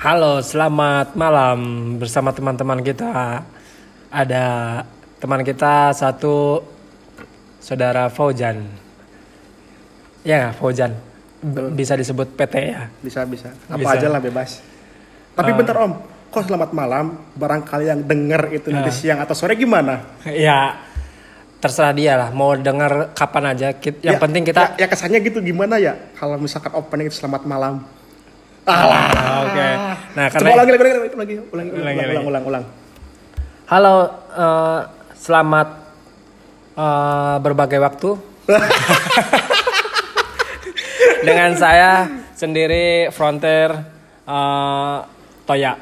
Halo, selamat malam bersama teman-teman kita. Ada teman kita satu saudara Faujan. Ya, Faujan. B- bisa disebut PT ya. Bisa bisa. Apa Bisa. aja lah bebas. Tapi bentar Om, kok selamat malam? Barangkali yang denger itu nanti siang atau sore gimana? Ya, terserah dia lah. Mau denger kapan aja. Yang Ya, penting kita. ya, ya kesannya gitu gimana ya? Kalau misalkan opening itu selamat malam. Ah, Oke. Nah, Coba karena ulangi lagi, ulangi, ulangi, ulangi, ulangi, Ulangi, ulang, ulangi. ulang, ulang, ulang. Halo, eh, selamat eh, berbagai waktu. Dengan saya sendiri Frontier eh, Toya.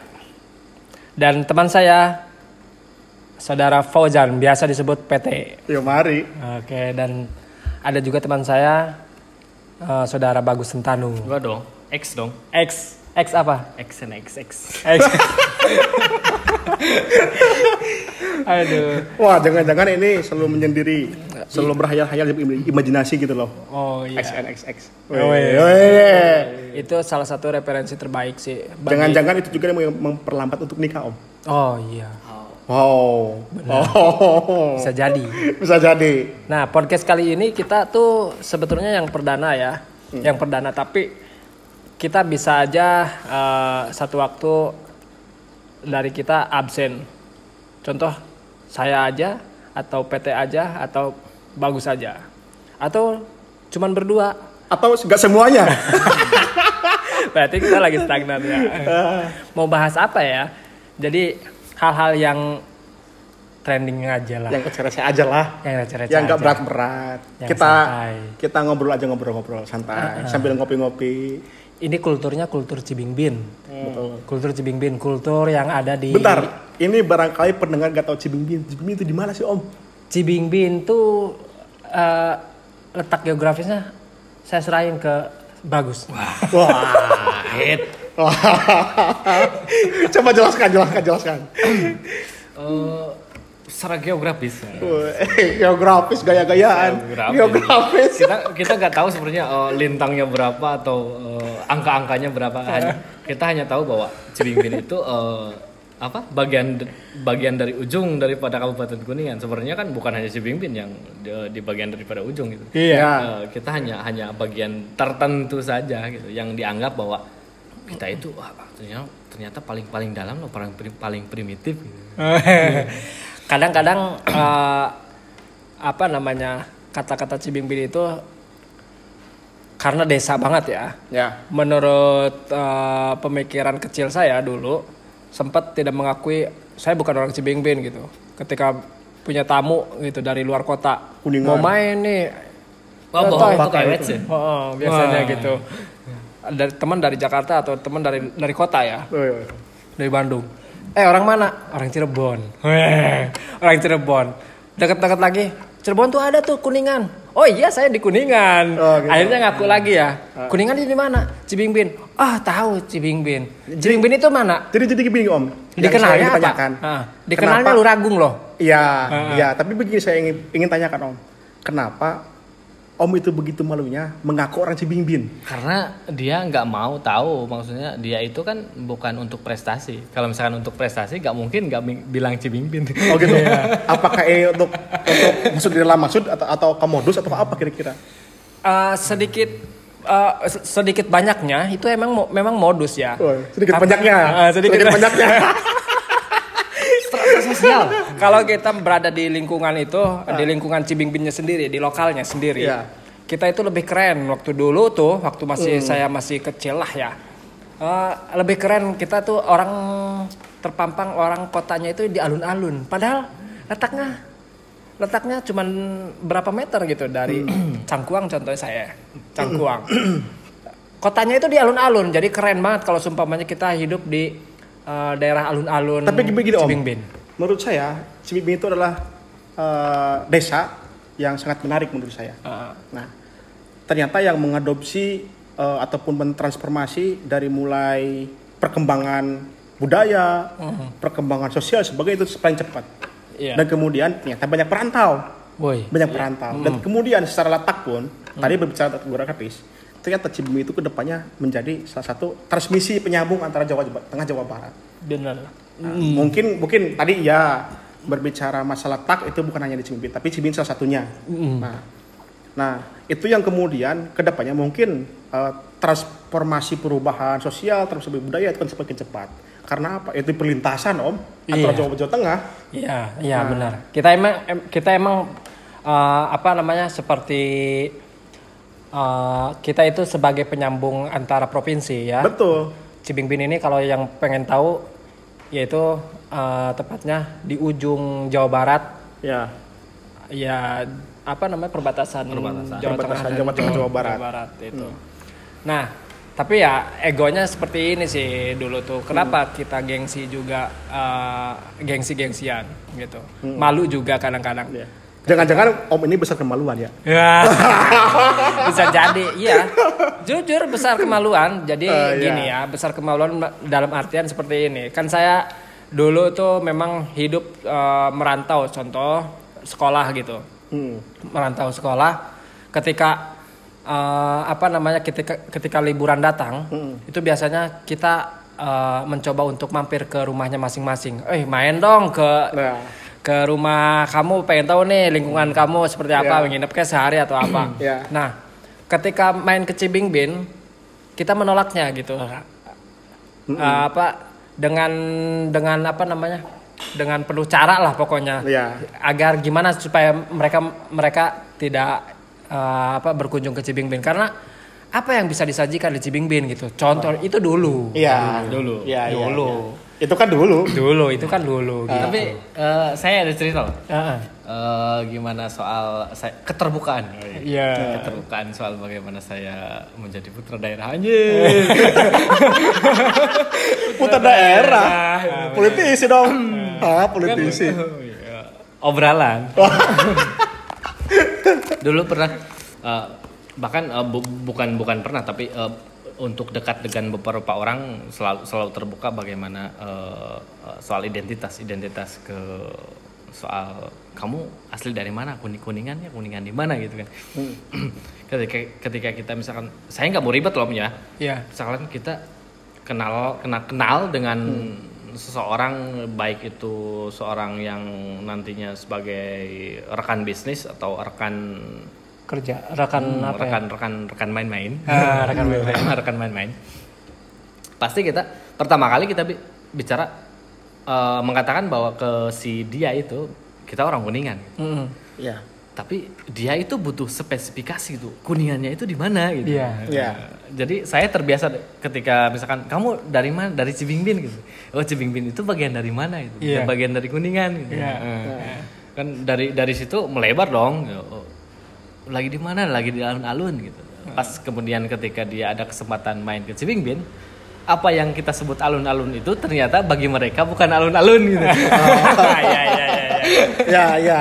Dan teman saya saudara Fauzan biasa disebut PT. Yuk mari. Oke, dan ada juga teman saya eh, saudara Bagus Sentanu. Gua dong, X dong. X X apa? X and X X. X. Aduh. Wah, jangan-jangan ini selalu menyendiri, selalu berhayal-hayal im- imajinasi gitu loh. Oh iya. XNXX. Oh, iya. Weh. Itu salah satu referensi terbaik sih. Jangan-jangan itu juga yang memperlambat untuk nikah, Om. Oh iya. Wow. Oh. Bisa jadi. Bisa jadi. Nah podcast kali ini kita tuh sebetulnya yang perdana ya, yang perdana. Tapi kita bisa aja eh, satu waktu dari kita absen. Contoh saya aja atau PT aja atau bagus aja atau cuman berdua. Atau nggak semuanya. Berarti kita lagi stagnan ya. Mau bahas apa ya? Jadi hal-hal yang trending aja lah. yang receh aja lah. Yang receh-receh Yang nggak aja. berat-berat. Kita santai. kita ngobrol aja ngobrol-ngobrol santai sambil ngopi-ngopi. Ini kulturnya kultur Cibingbin. Betul. Kultur Cibingbin, kultur yang ada di Bentar, ini barangkali pendengar gak tahu Cibingbin. Cibingbin itu di mana sih Om? Cibingbin tuh eh, letak geografisnya saya serahin ke Bagus. Wah, Hit. coba jelaskan, jelaskan, jelaskan. Eh, secara geografis. Geografis, gaya-gayaan. Geografis. Geografis. Kita kita nggak tahu sebenarnya eh, lintangnya berapa atau eh, angka-angkanya berapa. Hanya, kita hanya tahu bahwa Cibingbin itu eh, apa bagian bagian dari ujung daripada Kabupaten Kuningan. Sebenarnya kan bukan hanya Cibingbin yang di, di bagian daripada ujung gitu. Iya. Eh, kita hanya hanya bagian tertentu saja gitu yang dianggap bahwa kita itu wah ternyata, ternyata paling paling dalam loh paling paling primitif gitu. Kadang-kadang eh, apa namanya kata-kata Cibingbin itu karena desa banget ya. Ya. Menurut eh, pemikiran kecil saya dulu sempat tidak mengakui saya bukan orang Cibingbin gitu. Ketika punya tamu gitu dari luar kota Kuningan. mau main nih Oh, Toy. itu kayak sih. Oh, oh, biasanya Wah. gitu. Dari teman dari Jakarta atau teman dari dari kota ya, Oh, iya. dari Bandung. Eh orang mana? Orang Cirebon. Weh, orang Cirebon. Dekat-dekat lagi. Cirebon tuh ada tuh Kuningan. Oh iya saya di Kuningan. Oh, gitu. Akhirnya ngaku lagi ya. Kuningan di mana? Cibingbin. Ah tahu Cibingbin. Cibingbin itu mana? Jadi jadi gini Om. Dikenalnya apa? Ah, dikenalnya Kenapa- Luragung loh. Iya, iya. Tapi begini saya ingin ingin tanyakan Om. Kenapa Om itu begitu malunya mengaku orang Cibingbin? Karena dia nggak mau tahu, maksudnya dia itu kan bukan untuk prestasi. Kalau misalkan untuk prestasi, nggak mungkin nggak bilang Cibingbin. Oh gitu. Apakah ini untuk untuk maksud di dalam maksud atau atau komodus atau apa kira-kira? Eh, sedikit eh, se- sedikit banyaknya itu emang memang modus ya. Oh, sedikit banyaknya. Ah, sedikit, banyaknya. Sosial. Kalau kita berada di lingkungan itu, di lingkungan Cibingbinnya sendiri, di lokalnya sendiri, Iya. kita itu lebih keren. Waktu dulu tuh, waktu masih saya masih kecil lah ya, Eh, lebih keren kita tuh orang terpampang orang kotanya itu di alun-alun. Padahal letaknya letaknya cuman berapa meter gitu dari Cangkuang contohnya saya, Cangkuang. Kotanya itu di alun-alun, jadi keren banget kalau sumpamanya kita hidup di eh, daerah alun-alun. Tapi begini Om. Cibingbin. Menurut saya Cibingbin itu adalah eh, desa yang sangat menarik menurut saya. Ah. Nah, ternyata yang mengadopsi eh, ataupun mentransformasi dari mulai perkembangan budaya, perkembangan sosial sebagai itu paling cepat. Iya. Dan kemudian ternyata banyak perantau, Woi. banyak perantau. Dan kemudian secara letak pun tadi berbicara tentang geografis, ternyata Cibingbin itu ke depannya menjadi salah satu transmisi penyambung antara Jawa Tengah Jawa Barat. Benar. Nah, Mungkin mungkin tadi ya berbicara masalah tak itu bukan hanya di Cibingbin, tapi Cibingbin salah satunya. Nah, nah itu yang kemudian ke depannya mungkin eh, transformasi perubahan sosial, transformasi budaya itu kan semakin cepat. Karena apa? Itu perlintasan om antara Iya. Jawa Jawa Tengah. Iya, iya benar. Kita emang em- kita emang eh, apa namanya seperti eh, kita itu sebagai penyambung antara provinsi ya. Betul. Cibingbin ini kalau yang pengen tahu yaitu eh, tepatnya di ujung Jawa Barat Ya. ya apa namanya perbatasan, Perbatasan. Jawa Perbatasan Tengah Jawa Tengah, Jawa Barat. itu. Nah, tapi ya egonya seperti ini sih dulu tuh. Kenapa kita gengsi juga eh, gengsi-gengsian gitu. Malu juga kadang-kadang. Ya. Jangan-jangan om ini besar kemaluan ya? Ya. Bisa jadi, iya. Jujur besar kemaluan. Jadi iya. gini ya, besar kemaluan dalam artian seperti ini. Kan saya dulu tuh memang hidup eh, merantau, contoh sekolah gitu. Hmm. Merantau sekolah ketika eh, apa namanya ketika ketika liburan datang, itu biasanya kita eh, mencoba untuk mampir ke rumahnya masing-masing. Eh, main dong ke Nah, ke rumah kamu pengen tahu nih lingkungan kamu seperti apa Ya. menginap kayak sehari atau apa Ya. nah ketika main ke Cibingbin kita menolaknya gitu Uh, apa dengan dengan apa namanya dengan penuh cara lah pokoknya Ya. agar gimana supaya mereka mereka tidak uh, apa berkunjung ke Cibingbin karena apa yang bisa disajikan di Cibingbin gitu contoh itu dulu iya. Dulu. Iya, iya, Dulu. iya. Itu kan dulu. dulu itu kan dulu gitu. Tapi eh, saya ada cerita loh. Heeh. Eh, gimana soal saya keterbukaan. Iya. Keterbukaan soal bagaimana saya menjadi putra daerah anjir. Putar daerah. Politisi dong. Ah, politisi. Iya. Obralan. Dulu pernah eh, bahkan eh, bu- bukan bukan pernah tapi eh, untuk dekat dengan beberapa orang selalu selalu terbuka bagaimana eh, soal identitas identitas ke soal kamu asli dari mana kuning kuningan ya kuningan di mana gitu kan. Ketika ketika kita misalkan saya nggak mau ribet loh ya. Iya. misalkan kita kenal kenal kenal dengan seseorang baik itu seorang yang nantinya sebagai rekan bisnis atau rekan kerja rekan apa ya? rekan rekan rekan main-main Ah, rekan main-main. rekan main-main pasti kita pertama kali kita bi- bicara eh, mengatakan bahwa ke si dia itu kita orang kuningan Mm-mm. Iya. tapi dia itu butuh spesifikasi tuh kuningannya itu di mana gitu Iya. Iya. jadi saya terbiasa ketika misalkan kamu dari mana dari Cibingbin gitu oh Cibingbin itu bagian dari mana itu. "Ya, bagian dari kuningan gitu Iya. Eh. kan dari dari situ melebar dong Oh, lagi di mana lagi di alun-alun gitu pas kemudian ketika dia ada kesempatan main ke Cibingbin apa yang kita sebut alun-alun itu ternyata bagi mereka bukan alun-alun gitu Iya iya iya. iya. Ya, ya.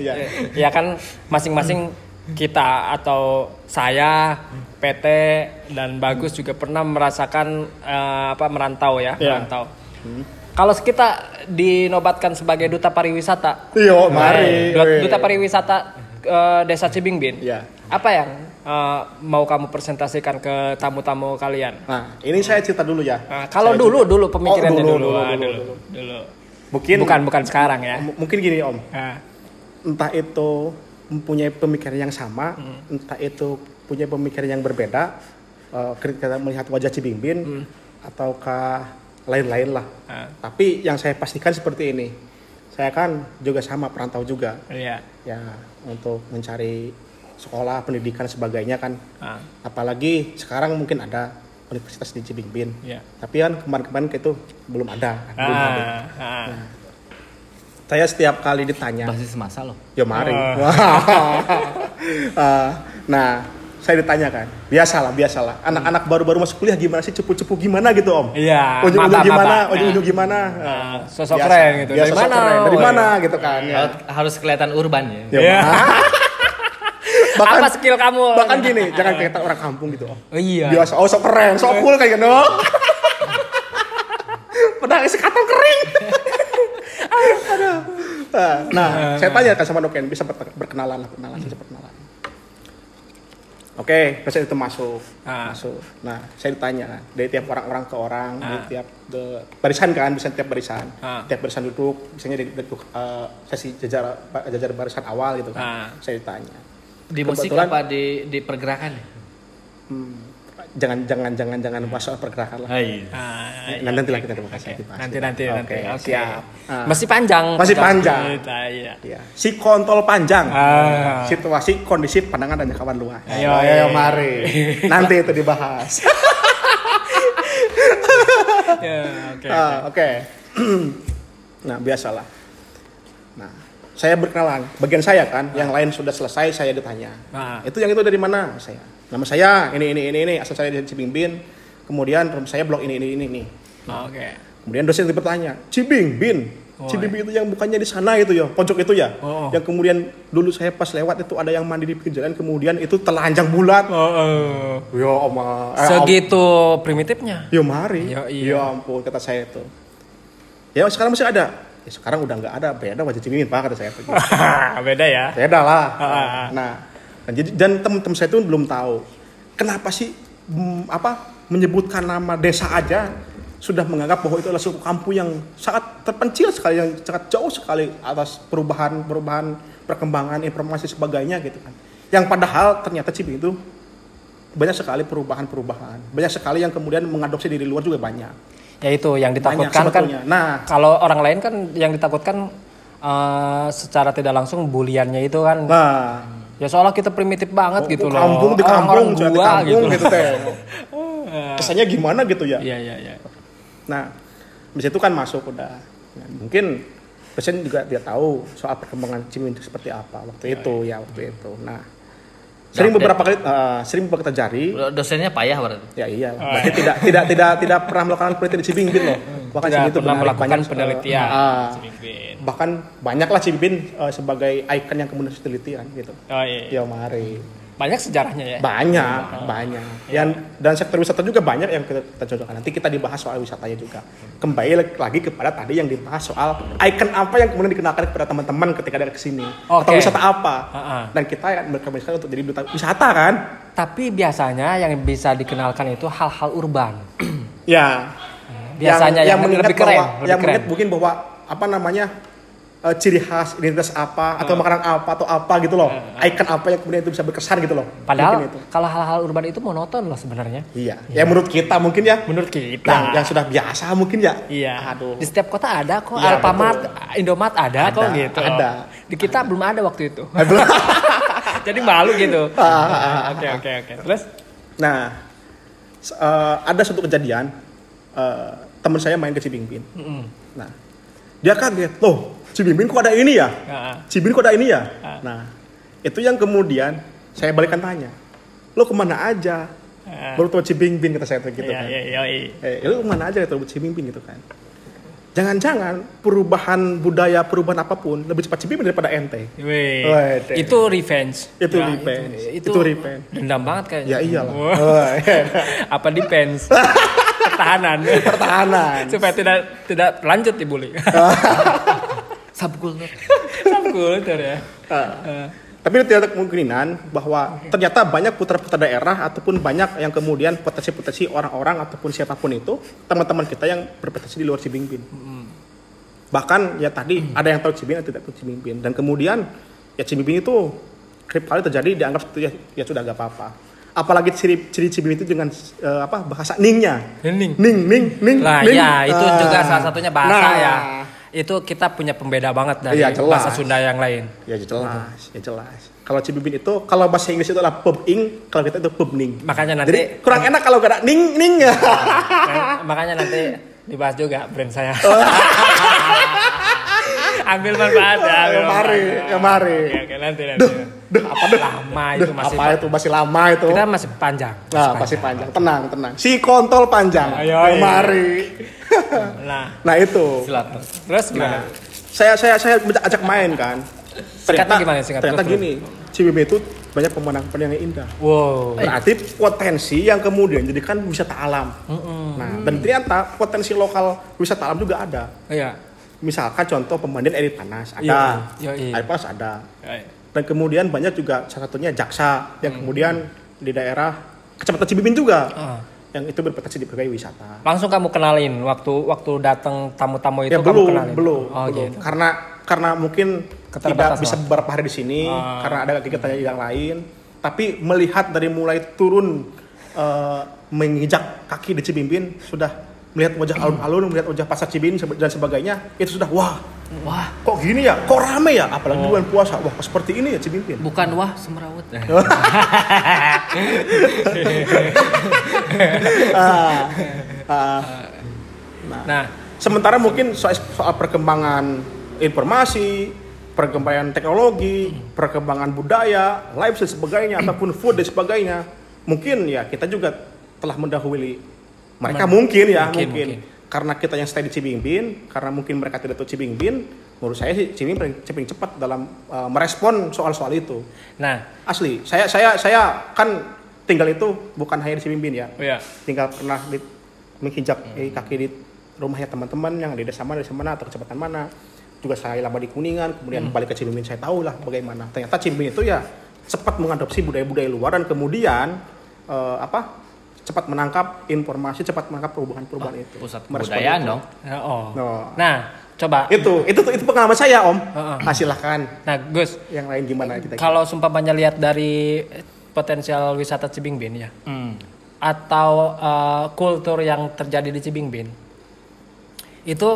Iya. Ya kan masing-masing kita atau saya PT dan Bagus juga pernah merasakan eh, apa merantau ya, Iya. merantau. Kalau kita dinobatkan sebagai duta pariwisata, Iya, mari. duta, duta pariwisata eh, Desa Cibingbin. Iya. Apa yang eh, mau kamu presentasikan ke tamu-tamu kalian? Nah, ini saya cerita dulu ya. Nah, kalau Saya dulu cerita. dulu pemikirannya Oh, dulu, dulu, Ah, dulu, dulu, dulu. dulu. Mungkin Bukan bukan sekarang ya. Mungkin gini Om. Ah, Entah itu mempunyai pemikiran yang sama, Hmm. entah itu punya pemikiran yang berbeda eh, ketika melihat wajah Cibingbin Hmm. ataukah lain-lain lah. ah, Tapi yang saya pastikan seperti ini. Saya kan juga sama perantau juga. iya. Ya, untuk mencari sekolah, pendidikan sebagainya kan. Ah, Apalagi sekarang mungkin ada universitas di Cibingbin. iya. Tapi kan kemarin-kemarin itu belum ada. Belum ada. Ah, ah. Saya setiap kali ditanya, basis masa loh ya mari. Ah. Wah. Ah, nah, saya ditanya kan, biasalah, biasalah. Anak-anak baru-baru masuk kuliah gimana sih, cepu-cepu gimana gitu om? Iya, Ujung-ujung gimana, maba. ujung-ujung gimana? Ah, sosok Biasa. keren gitu. Ya, Dari mana? keren. Dari Oh, mana iya. gitu kan? Ya. Harus- kelihatan urban ya Ya, Iya. bahkan, Apa skill kamu? bahkan gini, jangan kayak orang kampung gitu om. Oh, iya. Biasa, oh sok keren, sok cool kayak gitu. Padahal sekatong kering. Aduh. Nah, Nah, saya tanya kan sama Noken, bisa ber- berkenalan lah, berkenalan, bisa berkenalan. Oke, pasien itu masuk, Ah. masuk. Nah, saya ditanya kan, dari tiap orang-orang ke orang, dari Ah. tiap de- barisan kan, bisa tiap barisan, Ah. tiap barisan duduk, misalnya dari, dari eh, sesi jajar jajar barisan awal gitu Ah. kan, saya ditanya. Di musik Kebetulan- apa di di pergerakan? Hmm, jangan jangan jangan jangan bahas soal pergerakan lah. Hai. Ah, Nanti nanti lah kita dibahas. Nanti nanti Oke, nanti. Oke. siap. Ah. Masih panjang. Masih panjang. iya. Ya. Si kontol panjang. Ah. Situasi, kondisi, pandangan dan jangkauan luas. Ayo, ayo, ayo. mari. Nanti itu dibahas. Ya, Oke. Ah, Oke. nah, biasalah. Nah, saya berkenalan. Bagian saya kan, yang lain sudah selesai, saya ditanya. Ah. Itu yang itu dari mana? Saya. Nama saya ini ini ini ini, asal saya dari Cibimbin. Kemudian room saya blok ini ini ini ini. Oke. Kemudian dosen itu bertanya, Cibimbin. Oh, Cibimbin itu yang bukannya di sana itu ya, pojok itu ya. Oh, oh. Yang kemudian dulu saya pas lewat itu ada yang mandi di pinggir jalan, kemudian itu telanjang bulat. Oh, oh. Ya oma. eh, Segitu primitifnya. Ya mari. Ya, iya. Ya ampun kata saya itu. Ya sekarang masih ada. Ya sekarang udah nggak ada. Beda wajah Cibimin pak kata saya. Beda ya. Beda lah. Ah, ah, ah. Nah, dan jadi dan teman-teman saya itu belum tahu kenapa sih mm, apa menyebutkan nama desa aja sudah menganggap bahwa itu adalah suatu kampung yang sangat terpencil sekali yang sangat jauh sekali atas perubahan perubahan perkembangan informasi sebagainya gitu kan. Yang padahal ternyata Cibimin itu banyak sekali perubahan-perubahan. Banyak sekali yang kemudian mengadopsi dari luar juga banyak. Ya itu yang ditakutkan kan. Nah, Kalau orang lain kan yang ditakutkan eh, secara tidak langsung buliannya itu kan. nah Ya soalnya kita primitif banget gitu loh. kampung di kampung, Orang-orang jangan di gua kampung gitu. gitu, teh. Kesannya gimana gitu ya? Iya iya iya. Nah, di situ kan masuk udah. Nah, mungkin pasien juga dia tahu soal perkembangan Cimin itu seperti apa waktu itu ya waktu itu. Nah, sering beberapa kali eh, sering beberapa kali terjadi. Dosennya payah berarti. Ya iya, berarti tidak tidak tidak tidak pernah melakukan penelitian di Cibimbing loh. Bahkan Tidak itu pernah melakukan banyak, eh, penelitian. ah, Cibimbing. bahkan banyaklah Cibimbing eh, sebagai ikon yang kemudian penelitian gitu. Oh iya. Ya mari. Banyak sejarahnya ya. Banyak, banyak. Yang dan sektor wisata juga banyak yang kita, kita cocokkan. Nanti kita dibahas soal wisatanya juga. Kembali lagi kepada tadi yang dibahas soal ikon apa yang kemudian dikenalkan kepada teman-teman ketika ada ke sini. Atau wisata apa. Ha-ha. Dan kita yang berkembang untuk jadi duta wisata kan. Tapi biasanya yang bisa dikenalkan itu hal-hal urban. Ya. Biasanya yang, mengingat lebih keren, bahwa, lebih yang keren. mengingat mungkin bahwa apa namanya eh, ciri khas identitas apa atau makanan apa atau apa gitu loh. Ikon apa yang kemudian itu bisa berkesan gitu loh. Padahal itu. kalau hal-hal urban itu monoton loh sebenarnya. Iya. Ya menurut kita mungkin ya. Menurut kita. Yang, yang sudah biasa mungkin ya. Iya. Aduh. Di setiap kota ada kok. Iya, Alfamart. Indomart ada, kok Ada, gitu. ada. Di kita belum ada waktu itu. Belum. Jadi malu gitu. Ah, Oke oke oke. Terus? Nah, eh, ada satu kejadian eh, teman saya main ke Cibimbing. Mm-mm. Nah, dia kaget, loh Cibimbing kok ada ini ya? Cibimbing kok ada ini ya? Ah. Nah, itu yang kemudian saya balikan tanya, lo ke mana aja? ah. Baru tahu Cibimbing kata saya gitu Iya kan. iya iya. iya. Eh, lo ke mana aja tahu Cibimbing gitu kan? Jangan-jangan perubahan budaya, perubahan apa pun lebih cepat Cibimbing daripada ente. Wih, itu revenge. Itu Ya, revenge. Itu, Itu revenge. Dendam banget kayaknya. Ya iyalah. Oh, Apa defense? Pertahanan. Pertahanan. Supaya tidak tidak lanjut dibully. Subkultur. Subkultur ya. Ah. Tapi itu tidak ada kemungkinan bahwa ternyata banyak putra-putra daerah ataupun banyak yang kemudian potensi-potensi orang-orang ataupun siapa pun itu teman-teman kita yang berprestasi di luar Cibimbing. Bahkan ya tadi ada yang tahu Cibimbing dan tidak tahu Cibimbing dan kemudian ya Cibimbing itu kerap kali terjadi dianggap ya, ya sudah gak apa-apa. Apalagi ciri ciri Cibimbing itu dengan eh, apa bahasa ningnya. Ning. Ning ning ning. Lah ning. ya, itu Ah. juga salah satunya bahasa Nah. ya. Itu kita punya pembeda banget dari Iya, jelas. bahasa Sunda yang lain. Ya jelas, ya jelas. Kalau Cibimbing itu kalau bahasa Inggris itu adalah pub ing, kalau kita itu pub ning. Makanya nanti Jadi kurang enak kalau gak ada ning ning ya. Kan- makanya nanti dibahas juga brand saya. ambil manfaat ya. ambil Ya mari, manfaat. ya mari. Oke, oke, nanti nanti. Duh, apa deh? Lama itu Duh, masih apa itu masih lama itu. kita masih panjang. Nah, pasti panjang. Tenang, tenang. Si kontol panjang. Ayo, ayo. mari. Nah, Nah, itu. Silakan. terus gimana? Nah, saya saya saya ajak main kan. Singkatnya gimana, singkat Ternyata terus, gini, Cibimbing itu banyak pemandangan-pemandangan yang indah. Wow. Berarti potensi yang kemudian jadikan wisata alam. Nah, dan ternyata potensi lokal wisata alam juga ada. Iya. Misalkan contoh pemandian air panas ada, Iya, iya, iya. air panas ada. Iya. Dan kemudian banyak juga salah satunya jaksa yang kemudian di daerah Kecamatan Cibimbing juga. Ah. Yang itu berpotensi sebagai wisata. Langsung kamu kenalin waktu waktu datang tamu-tamu itu ya kamu belum, kenalin. belum, Oh belum. gitu. Karena karena mungkin tidak bisa beberapa hari di sini Ah. karena ada kegiatan yang lain. Tapi melihat dari mulai turun eh, menginjak kaki di Cibimbing sudah melihat wajah alun-alun, melihat wajah pasar sebe- dan sebagainya itu sudah wah Wah, kok gini ya, kok rame ya, apalagi Oh. bulan puasa, wah kok seperti ini ya Cibimbing. bukan wah semrawut. Ah, ah. Nah, Sementara mungkin soal, soal perkembangan informasi, perkembangan teknologi, perkembangan budaya, lifestyle sebagainya ataupun food dan sebagainya, mungkin ya kita juga telah mendahului mereka mungkin ya Mungkin, mungkin, mungkin. karena kita yang stay di Cibimbing, karena mungkin mereka tidak tahu Cibimbing, menurut saya sih paling, paling cepat dalam uh, merespon soal-soal itu. nah, Asli, saya saya saya kan tinggal itu bukan hanya di Cibimbing ya, ya. tinggal pernah di, menginjak eh, kaki di rumahnya teman-teman yang di desa mana, desa mana atau kecamatan mana. Juga saya lama di Kuningan, kemudian balik ke Cibimbing saya tahu lah bagaimana. Ternyata Cibimbing itu ya cepat mengadopsi budaya-budaya luar dan kemudian eh, apa cepat menangkap informasi, cepat menangkap perubahan-perubahan itu. Pusat kebudayaan dong. Ya, Oh. No. Nah, coba. Itu, itu itu pengalaman saya Om. Heeh. Ah, silahkan Nah, Gus, yang lain gimana kita? kalau sumpamanya lihat dari potensial wisata Cibingbin ya, Hmm. atau eh, kultur yang terjadi di Cibingbin, itu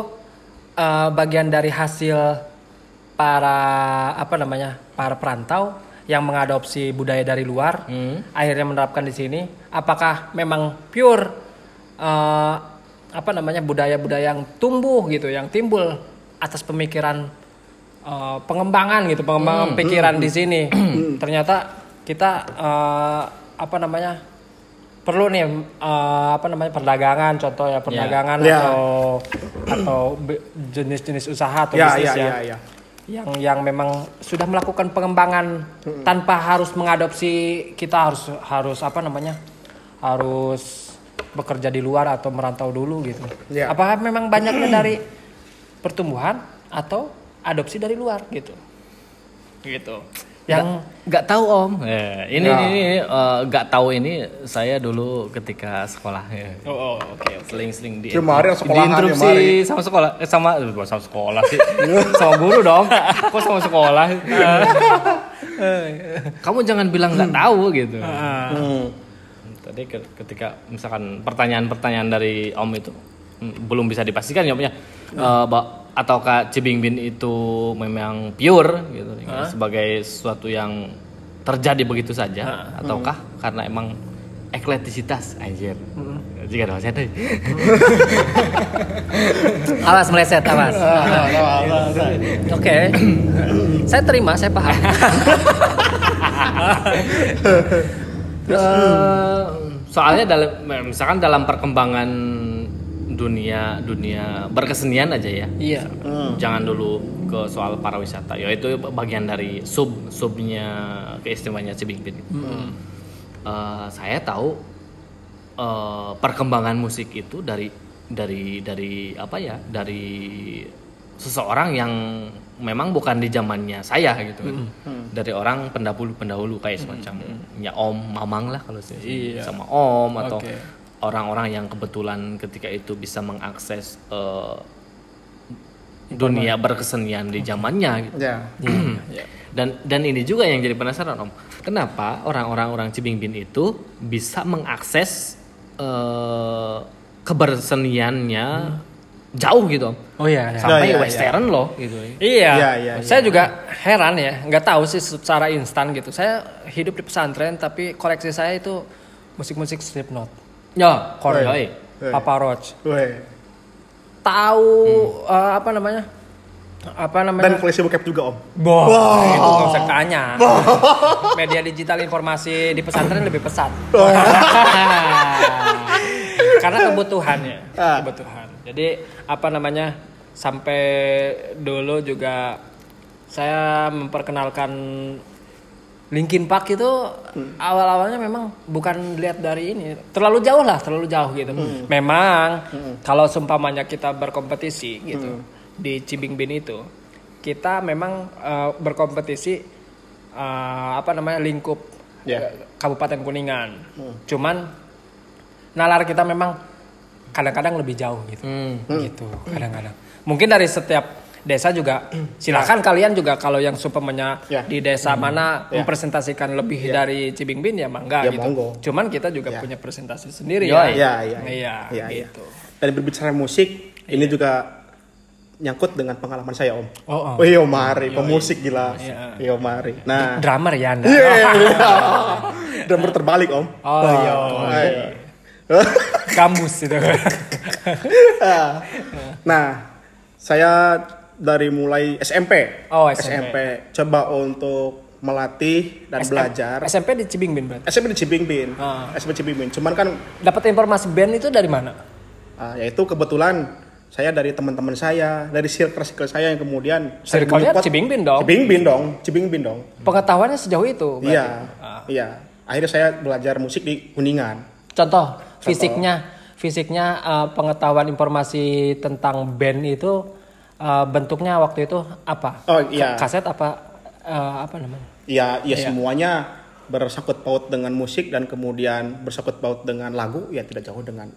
eh, bagian dari hasil para apa namanya para perantau yang mengadopsi budaya dari luar, Hmm. akhirnya menerapkan di sini. Apakah memang pure eh, apa namanya budaya-budaya yang tumbuh gitu, yang timbul atas pemikiran eh, pengembangan gitu, pengembangan pikiran di sini. Ternyata kita eh, apa namanya perlu nih eh, apa namanya perdagangan, contoh ya perdagangan Ya. atau atau be- jenis-jenis usaha atau Ya, bisnis ya, ya ya, ya. Yang yang memang sudah melakukan pengembangan tanpa harus mengadopsi kita harus harus apa namanya harus bekerja di luar atau merantau dulu gitu. Ya. Apakah memang banyaknya dari pertumbuhan atau adopsi dari luar gitu? Gitu. Yang nggak tahu om Eh, ini Ya. ini, ini eh, nggak tahu ini saya dulu ketika sekolah ya. oh, oh, oke oke. sering-sering di Kemarin sekolahan, diinterupsi kemarin. sama sekolah eh, sama eh, bukan sama sekolah sih sama guru dong kok sama sekolah kamu jangan bilang nggak tahu gitu Hmm. tadi ke- ketika misalkan pertanyaan-pertanyaan dari om itu mm, belum bisa dipastikan ya om ya Eh, ba- ataukah Cibingbin itu memang pure gitu sebagai sesuatu yang terjadi begitu saja? Ataukah karena emang ekletisitas anjir. Jika ada bahasa deh Awas meleset, awas. Oke. saya terima, saya paham. Eh, soalnya dalam misalkan dalam perkembangan dunia dunia berkesenian aja ya. Iya. jangan dulu ke soal pariwisata. Ya itu bagian dari sub subnya keistimewaannya Cibimbing Eh, saya tahu eh, perkembangan musik itu dari dari dari apa ya dari seseorang yang memang bukan di zamannya saya gitu kan. Dari orang pendahulu pendahulu kayak semacam ya om mamang lah kalau saya Iya. sama om atau Oke. Orang-orang yang kebetulan ketika itu bisa mengakses eh, dunia berkesenian di zamannya gitu. Ya. dan dan ini juga yang jadi penasaran om. Kenapa orang-orang orang Cibingbin itu bisa mengakses eh, keberseniannya jauh gitu om? Oh iya. iya. sampai Ya, ya, western loh gitu. Iya, Iya, iya, saya juga heran ya, nggak tahu sih secara instan gitu. Saya hidup di pesantren, tapi koleksi saya itu musik-musik Slipknot, ya Korn, Yoi. Weh. Papa Roach. Tahu eh, apa namanya? Apa Dan namanya? koleksi bokep juga Om. Wah, itu nggak usah tanya. Media digital informasi di pesantren lebih pesat. Karena kebutuhan ya, Ah. kebutuhan. Jadi apa namanya? Sampai dulu juga saya memperkenalkan Linkin Park itu awal-awalnya memang bukan lihat dari ini, terlalu jauh lah, terlalu jauh gitu. Memang kalau seumpamanya kita berkompetisi gitu di Cibingbin itu, kita memang eh, berkompetisi eh, apa namanya lingkup Ya. eh, Kabupaten Kuningan. Cuman nalar kita memang kadang-kadang lebih jauh gitu. Hmm. Gitu, kadang-kadang. Mungkin dari setiap desa juga silakan kalian juga kalau yang supemanya Ya. di desa mana Ya. mempresentasikan lebih dari Cibingbin ya mangga Ya, gitu. monggo. Cuman kita juga Ya. punya presentasi sendiri Yoi. ya. Iya, iya. Iya, Iya, iya. gitu. Dan berbicara musik, ini juga nyangkut dengan pengalaman saya, Om. Oh, oh. Oh, iya, mari, pemusik gila. Iya. Iya, mari. Nah, Drummer ya Anda. Iya, drummer terbalik, Om. Oh, iya. iya. Gambus itu. nah, saya dari mulai SMP. Oh, SMP. coba untuk melatih dan SM belajar. SMP di Cibingbin berarti. SMP di Cibingbin. Ah. SMP Cibingbin. Cuman kan Dapat informasi band itu dari mana? ah, yaitu kebetulan saya dari teman-teman saya, dari circle-circle saya yang kemudian Circle-nya Cibingbin dong. Cibingbin dong, Cibingbin dong. Pengetahuannya sejauh itu. berarti? Iya. Iya. Akhirnya saya belajar musik di Kuningan. Contoh, fisiknya, fisiknya eh, pengetahuan informasi tentang band itu eh, bentuknya waktu itu apa? Oh, iya. Ka- Kaset apa? eh, apa namanya? Iya, ya Iya. semuanya bersangkut paut dengan musik dan kemudian bersangkut paut dengan lagu ya tidak jauh dengan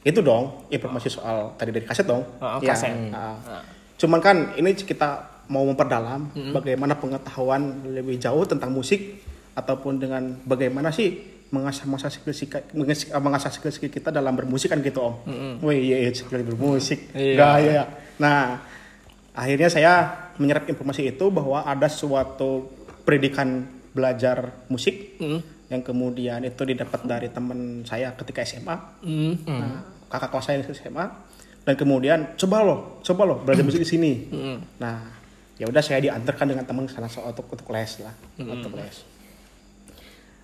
itu dong informasi soal tadi dari kaset dong. Oh, Iya, kaset. ah. Cuman kan ini kita mau memperdalam bagaimana pengetahuan lebih jauh tentang musik ataupun dengan bagaimana sih mengasah mengasah skill mengasah skill skill kita dalam bermusik kan gitu om. Wih iya, iya skill bermusik Iya. gaya. Nah akhirnya saya menyerap informasi itu bahwa ada suatu pendidikan belajar musik yang kemudian itu didapat dari teman saya ketika SMA. Nah, kakak kelas saya di SMA dan kemudian coba lo, coba lo belajar musik di sini. Nah, ya udah saya diantarkan dengan teman sana untuk untuk les lah, untuk les.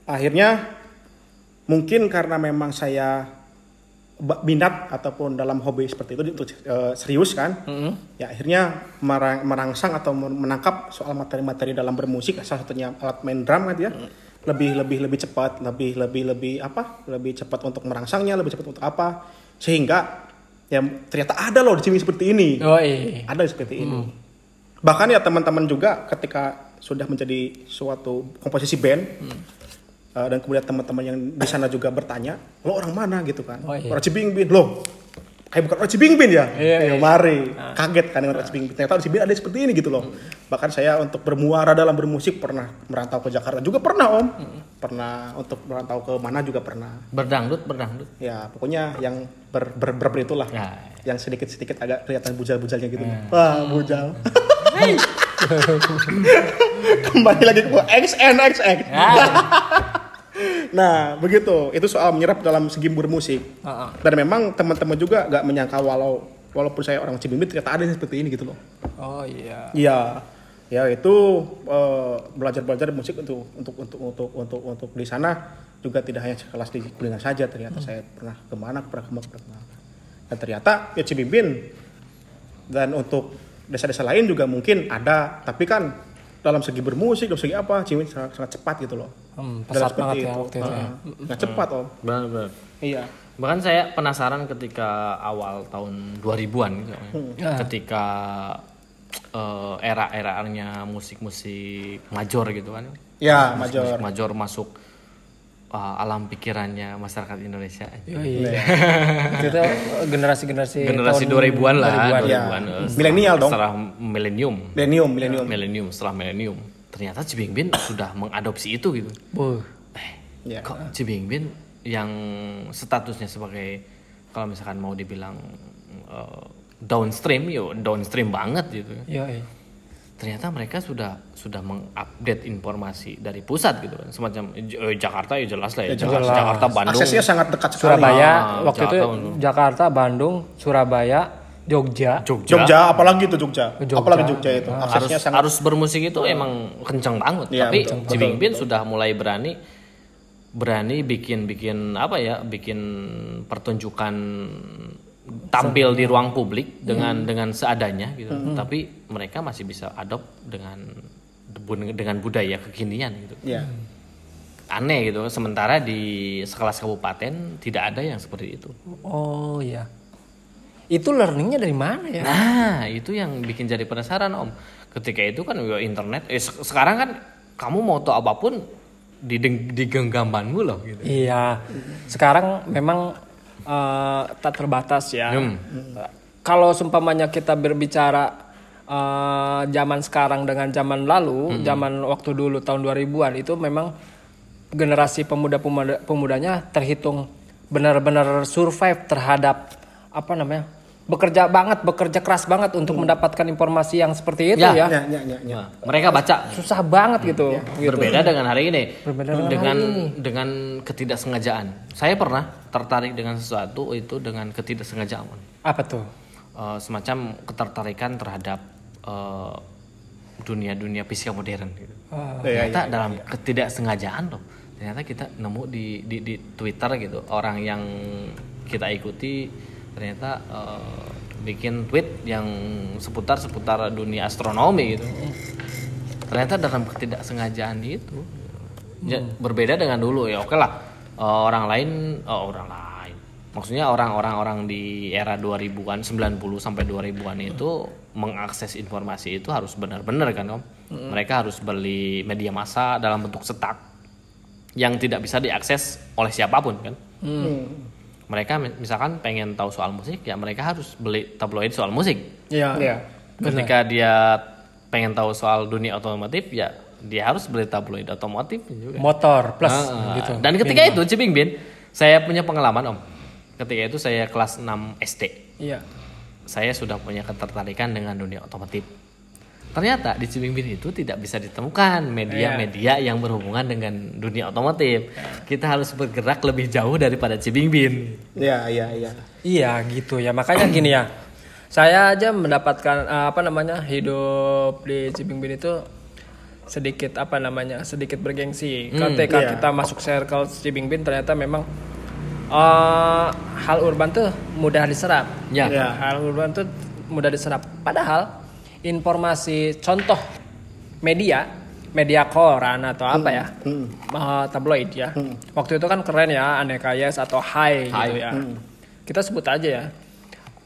Akhirnya mungkin karena memang saya minat ataupun dalam hobi seperti itu untuk eh, serius kan, ya akhirnya merang- merangsang atau menangkap soal materi-materi dalam bermusik salah satunya alat main drum gitu ya. Lebih lebih lebih cepat, lebih lebih lebih apa? Lebih cepat untuk merangsangnya, lebih cepat untuk apa? Sehingga ya ternyata ada loh di sini seperti ini. Oh iya. Ada seperti ini. Bahkan ya teman-teman juga ketika sudah menjadi suatu komposisi band uh, dan kemudian teman-teman yang di sana juga bertanya, lo orang mana gitu kan? Oh, iya. Orang Cibingbin, lo kayak bukan orang Cibingbin ya? Iya, Ya, iya. mari kaget kan dengan orang Cibingbin. Ternyata orang Cibingbin ada seperti ini gitu loh. Bahkan saya untuk bermuara dalam bermusik pernah merantau ke Jakarta juga pernah om. Pernah untuk merantau ke mana juga pernah. Berdangdut, berdangdut. Ya pokoknya yang ber, ber, ber, ber itulah Ya. yang sedikit-sedikit agak kelihatan bujal-bujalnya gitu. Wah, bujal. Kembali lagi ke XN XN. Nah, begitu. Itu soal menyerap dalam segi bermusik. Dan memang teman-teman juga gak menyangka walau walaupun saya orang Cibingbin ternyata ada yang seperti ini gitu loh. Oh iya. Iya. Ya itu eh, belajar-belajar musik untuk untuk untuk untuk untuk untuk di sana juga tidak hanya sekelas di Kuningan saja ternyata saya pernah ke mana pernah ke mana pernah. Dan ternyata ya Cibimbin dan untuk desa-desa lain juga mungkin ada tapi kan dalam segi bermusik dalam segi apa Cibimbin sangat, sangat cepat gitu loh. Hmm, Dalam pesat banget ya waktu itu ya. Ah, Nah, cepat om. Benar, benar. Iya. Bahkan saya penasaran ketika awal tahun 2000-an gitu. Ah. Ketika eh, era-eranya musik-musik major gitu kan. Ya, major. major masuk eh, alam pikirannya masyarakat Indonesia. Oh, iya. itu generasi-generasi Generasi tahun 2000-an lah, 2000-an. 2000-an. Ya. setelah- Milenial dong. Setelah milenium. Milenium, milenium. Milenium, setelah milenium. Ternyata Cibingbin sudah mengadopsi itu gitu. Buh. Eh, Ya. kok Cibingbin yang statusnya sebagai kalau misalkan mau dibilang eh, downstream, yo downstream banget gitu. Iya, iya. Ternyata mereka sudah sudah mengupdate informasi dari pusat gitu kan. Semacam eh, Jakarta ya jelas lah ya. Jakarta, jelas. Jakarta, Bandung. Aksesnya sangat dekat sekali. Surabaya Ah, waktu itu Jakarta. Jakarta, Bandung, Surabaya, Jogja. Jogja. Jogja, apalagi itu Jogja. Jogja. Apalagi Jogja itu. harus Aksesnya sangat harus bermusik itu emang kenceng banget Iya, tapi Cibingbin sudah mulai berani berani bikin bikin apa ya bikin pertunjukan tampil di ruang publik dengan dengan seadanya gitu tapi mereka masih bisa adopt dengan dengan budaya kekinian gitu ya. aneh gitu sementara di sekelas kabupaten tidak ada yang seperti itu Oh iya. Itu learningnya dari mana ya? Nah, itu yang bikin jadi penasaran Om. Ketika itu kan ya internet, eh, se- sekarang kan kamu mau tahu apa pun di di genggamanmu loh gitu. Iya. Sekarang memang eh, tak terbatas ya. Hmm. Kalau seumpamanya kita berbicara eh, zaman sekarang dengan zaman lalu, zaman waktu dulu tahun 2000-an itu memang generasi pemuda-pemuda pemudanya terhitung benar-benar survive terhadap apa namanya? Bekerja banget, bekerja keras banget untuk mendapatkan informasi yang seperti itu Ya. ya. Ya, ya, ya, ya. Nah, mereka baca Susah banget gitu. gitu. berbeda dengan hari ini Berbeda dengan dengan hari ini. dengan ketidaksengajaan saya pernah tertarik dengan sesuatu itu dengan ketidaksengajaan Apa tuh? Eh, semacam ketertarikan terhadap eh, dunia-dunia fisika modern gitu. Oh. Ternyata dalam ketidaksengajaan loh ternyata kita nemu di, di di Twitter gitu orang yang kita ikuti ternyata eh, bikin tweet yang seputar seputar dunia astronomi gitu. Ternyata dalam ketidaksengajaan itu ya, berbeda dengan dulu. Ya oke lah. Eh, orang lain oh, orang lain. Maksudnya orang-orang orang di era 2000-an 90 sampai 2000-an itu mengakses informasi itu harus benar-benar kan om? Mereka harus beli media massa dalam bentuk cetak yang tidak bisa diakses oleh siapa pun kan mereka mi- misalkan pengen tahu soal musik ya mereka harus beli tabloid soal musik Iya. Iya. ketika dia pengen tahu soal dunia otomotif ya dia harus beli tabloid otomotif juga Motor plus Ah, gitu. dan ketika itu Cibing Bin saya punya pengalaman om ketika itu saya kelas 6 SD Iya. saya sudah punya ketertarikan dengan dunia otomotif ternyata di Cibing Bin itu tidak bisa ditemukan media-media yang berhubungan dengan dunia otomotif kita harus bergerak lebih jauh daripada Cibing Bin Iya, iya, iya. Iya gitu ya makanya gini ya saya aja mendapatkan eh, apa namanya hidup di Cibingbin itu sedikit apa namanya sedikit bergengsi ketika iya. kita masuk circle Cibingbin ternyata memang eh, hal urban tuh mudah diserap Ya. Ya. hal urban tuh mudah diserap padahal informasi contoh media media koran atau apa ya? eh, tabloid ya. Waktu itu kan keren ya aneka yes atau high, gitu ya. kita sebut aja ya.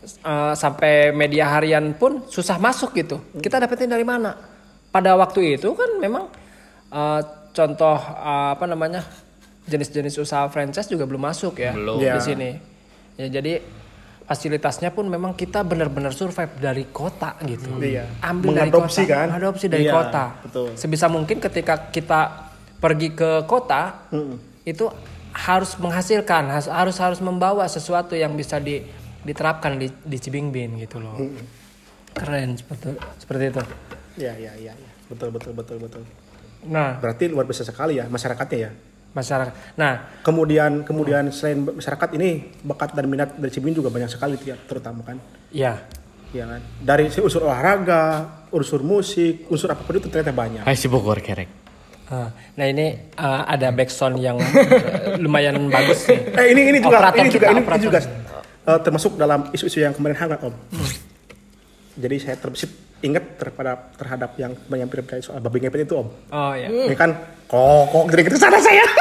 Eh, sampai media harian pun susah masuk gitu. Kita dapetin dari mana? Pada waktu itu kan memang eh, contoh eh, apa namanya jenis-jenis usaha franchise juga belum masuk ya Belum. di Ya. sini. Ya jadi fasilitasnya pun memang kita benar-benar survive dari kota gitu Iya. ambil Mengadopsi dari kota kan? mengadopsi dari Iya, kota betul. sebisa mungkin ketika kita pergi ke kota itu harus menghasilkan has- harus harus membawa sesuatu yang bisa di- diterapkan di di Cibingbin gitu loh keren seperti seperti itu Iya, iya, iya. iya. Betul, betul, betul, betul. nah Berarti luar biasa sekali ya masyarakatnya ya. Masyarakat nah Kemudian kemudian selain masyarakat ini bakat dan minat dari Cibin juga banyak sekali ya, terutama kan. ya Iya kan. Dari si unsur olahraga, unsur musik, unsur apa pun itu ternyata banyak. Hai si Bogor kerek Ah, nah ini ah, ada backsound yang eh, lumayan bagus nih Eh ini ini juga Operator ini juga kita, ini, ini juga eh, termasuk dalam isu-isu yang kemarin hangat om. Jadi saya terbesit ingat terhadap terhadap yang menyampaikan berkait soal babi ngepet itu om. oh ya Ini kan kokok dari ke sana saya.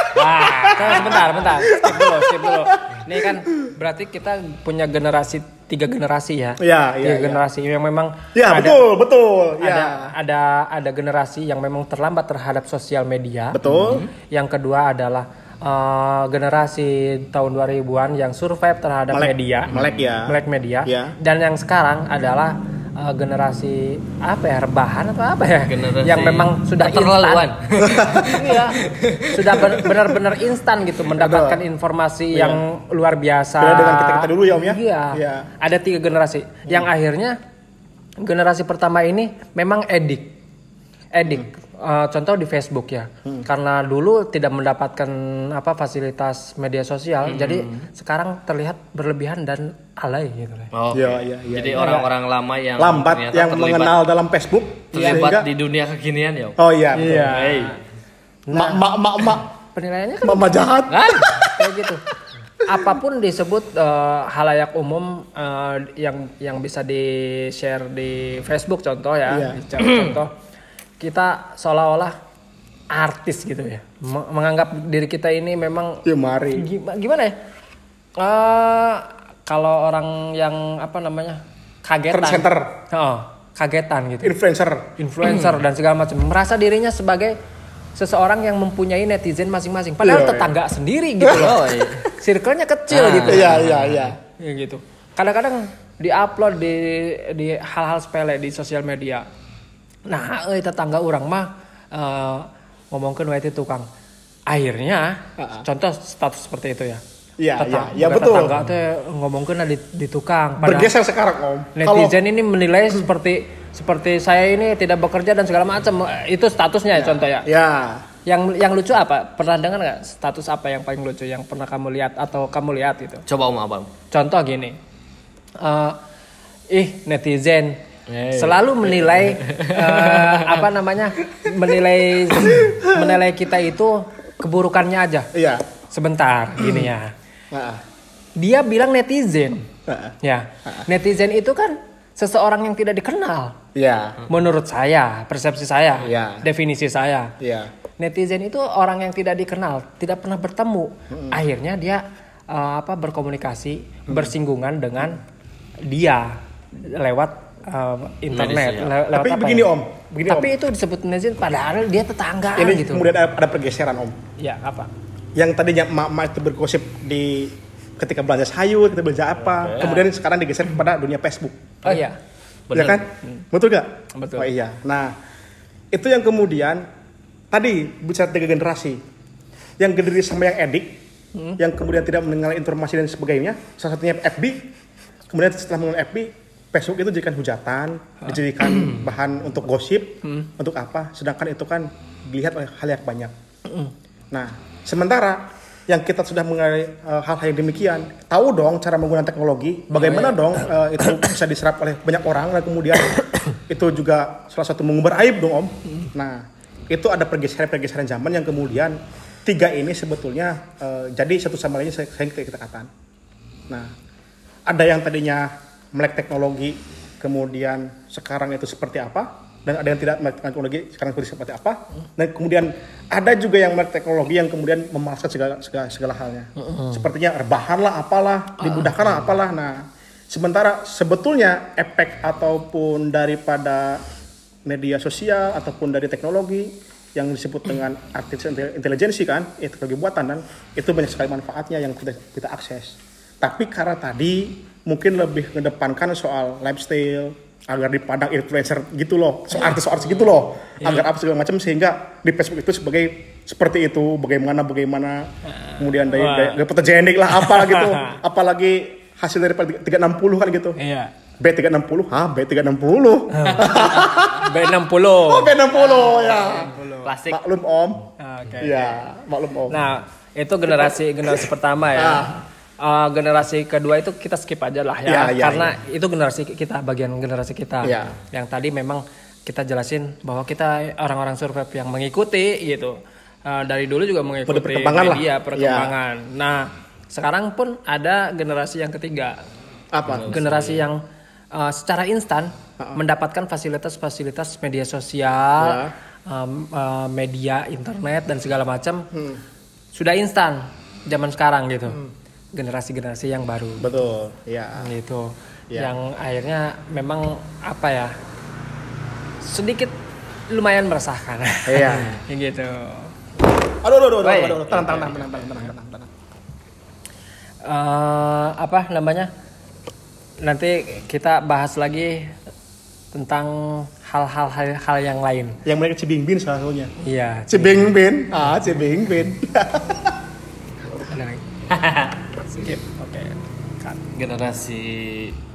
Nah, sebentar, bentar. Skip dulu, skip dulu. Ini kan berarti kita punya generasi tiga generasi ya. Iya, iya, Tiga iya. generasi yang memang Ya ada, betul betul. ada Ya ada ada generasi yang memang terlambat terhadap sosial media. betul. Yang kedua adalah eh, generasi tahun 2000-an yang survive terhadap Melek. media. Melek ya. Melek media. Ya. Dan yang sekarang adalah eh, generasi apa ya rebahan atau apa ya? Generasi yang memang sudah instan. iya. Sudah ben- benar-benar instan gitu mendapatkan informasi Iya. yang luar biasa. Beda dengan kita-kita dulu ya, Om, ya? iya. Iya. ada tiga generasi. Yang akhirnya generasi pertama ini memang edik. Edik Eh, contoh di Facebook ya karena dulu tidak mendapatkan apa fasilitas media sosial jadi sekarang terlihat berlebihan dan alay gitu lah. Oh, Iya, iya, iya, Jadi iya. orang-orang lama yang Lambat ternyata yang terlibat, mengenal dalam Facebook terlibat sehingga- di dunia kekinian ya. Oh iya. Iya. Hey. Mak mak mak mak penilaiannya kan mama jahat. Kan? kayak gitu apa pun disebut eh, halayak umum eh, yang yang bisa di share di Facebook contoh ya share contoh kita seolah-olah artis gitu ya Me- menganggap diri kita ini memang Ya mari. gimana, gimana ya Eh, kalau orang yang apa namanya kagetan Trendsetter. Oh, kagetan gitu Influencer. influencer dan segala macam merasa dirinya sebagai seseorang yang mempunyai netizen masing-masing. Padahal iya. tetangga sendiri gitu loh. Oh, iya. Circle-nya kecil Ah. gitu. Iya, iya, iya. Ya gitu. Kadang-kadang diupload di di hal-hal sepele di sosial media. Nah, euy tetangga orang mah eh ngomongkeun wae tukang. Akhirnya Ah, ah. contoh status seperti itu ya. Iya, Tetang- iya, iya, bukan betul. Tetangga teh ngomongkeun di, di tukang. Padahal Bergeser sekarang om. netizen ini menilai seperti seperti saya ini tidak bekerja dan segala macam. Itu statusnya ya contoh ya. ya, Yang yang lucu apa? Pernah dengar nggak status apa yang paling lucu yang pernah kamu lihat atau kamu lihat itu? Coba Om Abang. Contoh gini, eh, ih netizen Eh. selalu menilai eh, apa namanya menilai menilai kita itu keburukannya aja. iya. Sebentar, gini ya. Dia bilang netizen, ya. Netizen itu kan seseorang yang tidak dikenal. iya, Menurut saya, persepsi saya, Iya. definisi saya. iya. Netizen itu orang yang tidak dikenal, tidak pernah bertemu. Akhirnya dia eh, apa berkomunikasi, bersinggungan dengan dia lewat eh, internet, le- lewat Tapi apa begini, ya? Om. Begini, Tapi itu disebut netizen padahal dia tetanggaan Ini gitu. kemudian ada, ada pergeseran om. Ya, apa? Yang tadinya emak-emak itu bergosip di ketika belanja sayur, kita belanja apa, kemudian sekarang digeser kepada dunia Facebook. Oh iya. Ya kan? Betul gak? Betul. Oh iya. Nah, itu yang kemudian tadi bicara tiga generasi. Yang gede sama yang edik, yang kemudian tidak mengenal informasi dan sebagainya. Salah satunya FB. Kemudian setelah mengenal FB, Facebook itu dijadikan hujatan, dijadikan bahan untuk gosip, untuk apa? Sedangkan itu kan dilihat oleh hal yang banyak. Nah, sementara yang kita sudah mengenai eh, hal-hal yang demikian, tahu dong cara menggunakan teknologi, bagaimana dong eh, itu bisa diserap oleh banyak orang dan kemudian itu juga salah satu mengumbar aib dong om. Nah, itu ada pergeseran-pergeseran zaman yang kemudian tiga ini sebetulnya eh, jadi satu sama lainnya saya, saya kita katakan. Nah, ada yang tadinya melek teknologi, kemudian sekarang itu seperti apa, dan ada yang tidak melek teknologi, sekarang itu seperti apa, dan kemudian ada juga yang melek teknologi yang kemudian memalaskan segala, segala, segala halnya. Sepertinya rebahan lah, apalah, dimudahkan lah, apalah. Nah, sementara sebetulnya efek ataupun daripada media sosial ataupun dari teknologi yang disebut dengan artificial intelligence kan, itu teknologi buatan dan itu banyak sekali manfaatnya yang kita kita akses. Tapi karena tadi mungkin lebih mengedepankan soal lifestyle agar dipandang influencer gitu loh, so artis-artis gitu loh, agar apa segala macam sehingga di Facebook itu sebagai seperti itu, bagaimana bagaimana kemudian dari, dari fotogenik lah apa gitu, apalagi hasil dari 360 kan gitu. Iya. B360, hah B360? B60. Oh B60 ya. Plastik. Maklum Om. Oke. Iya, maklum Om. Nah, itu generasi generasi pertama ya. Ah. Eh, generasi kedua itu kita skip aja lah ya, Iya, iya, karena itu generasi kita, bagian generasi kita. Iya. Yang tadi memang kita jelasin bahwa kita orang-orang survei yang mengikuti gitu. Eh, dari dulu juga mengikuti perkembangan lah. media perkembangan. Nah, sekarang pun ada generasi yang ketiga, Apa? generasi yang eh, secara instan mendapatkan fasilitas-fasilitas media sosial, em, eh, media internet dan segala macam sudah instan zaman sekarang gitu. Generasi-generasi yang baru Betul. Ya. gitu, Ya. yang akhirnya memang apa ya sedikit lumayan meresahkan. Iya. Ya gitu. Aduh, aduh, aduh, aduh, aduh, aduh. Tenang, tenang, tenang, tenang, tenang, tenang. Eh, apa namanya? Nanti kita bahas lagi tentang hal-hal hal, yang lain. Yang mereka Cibingbin salah satunya. Iya. Cibingbin. Ah, Cibingbin. Ada lagi. Skip. Oke. Cut. Generasi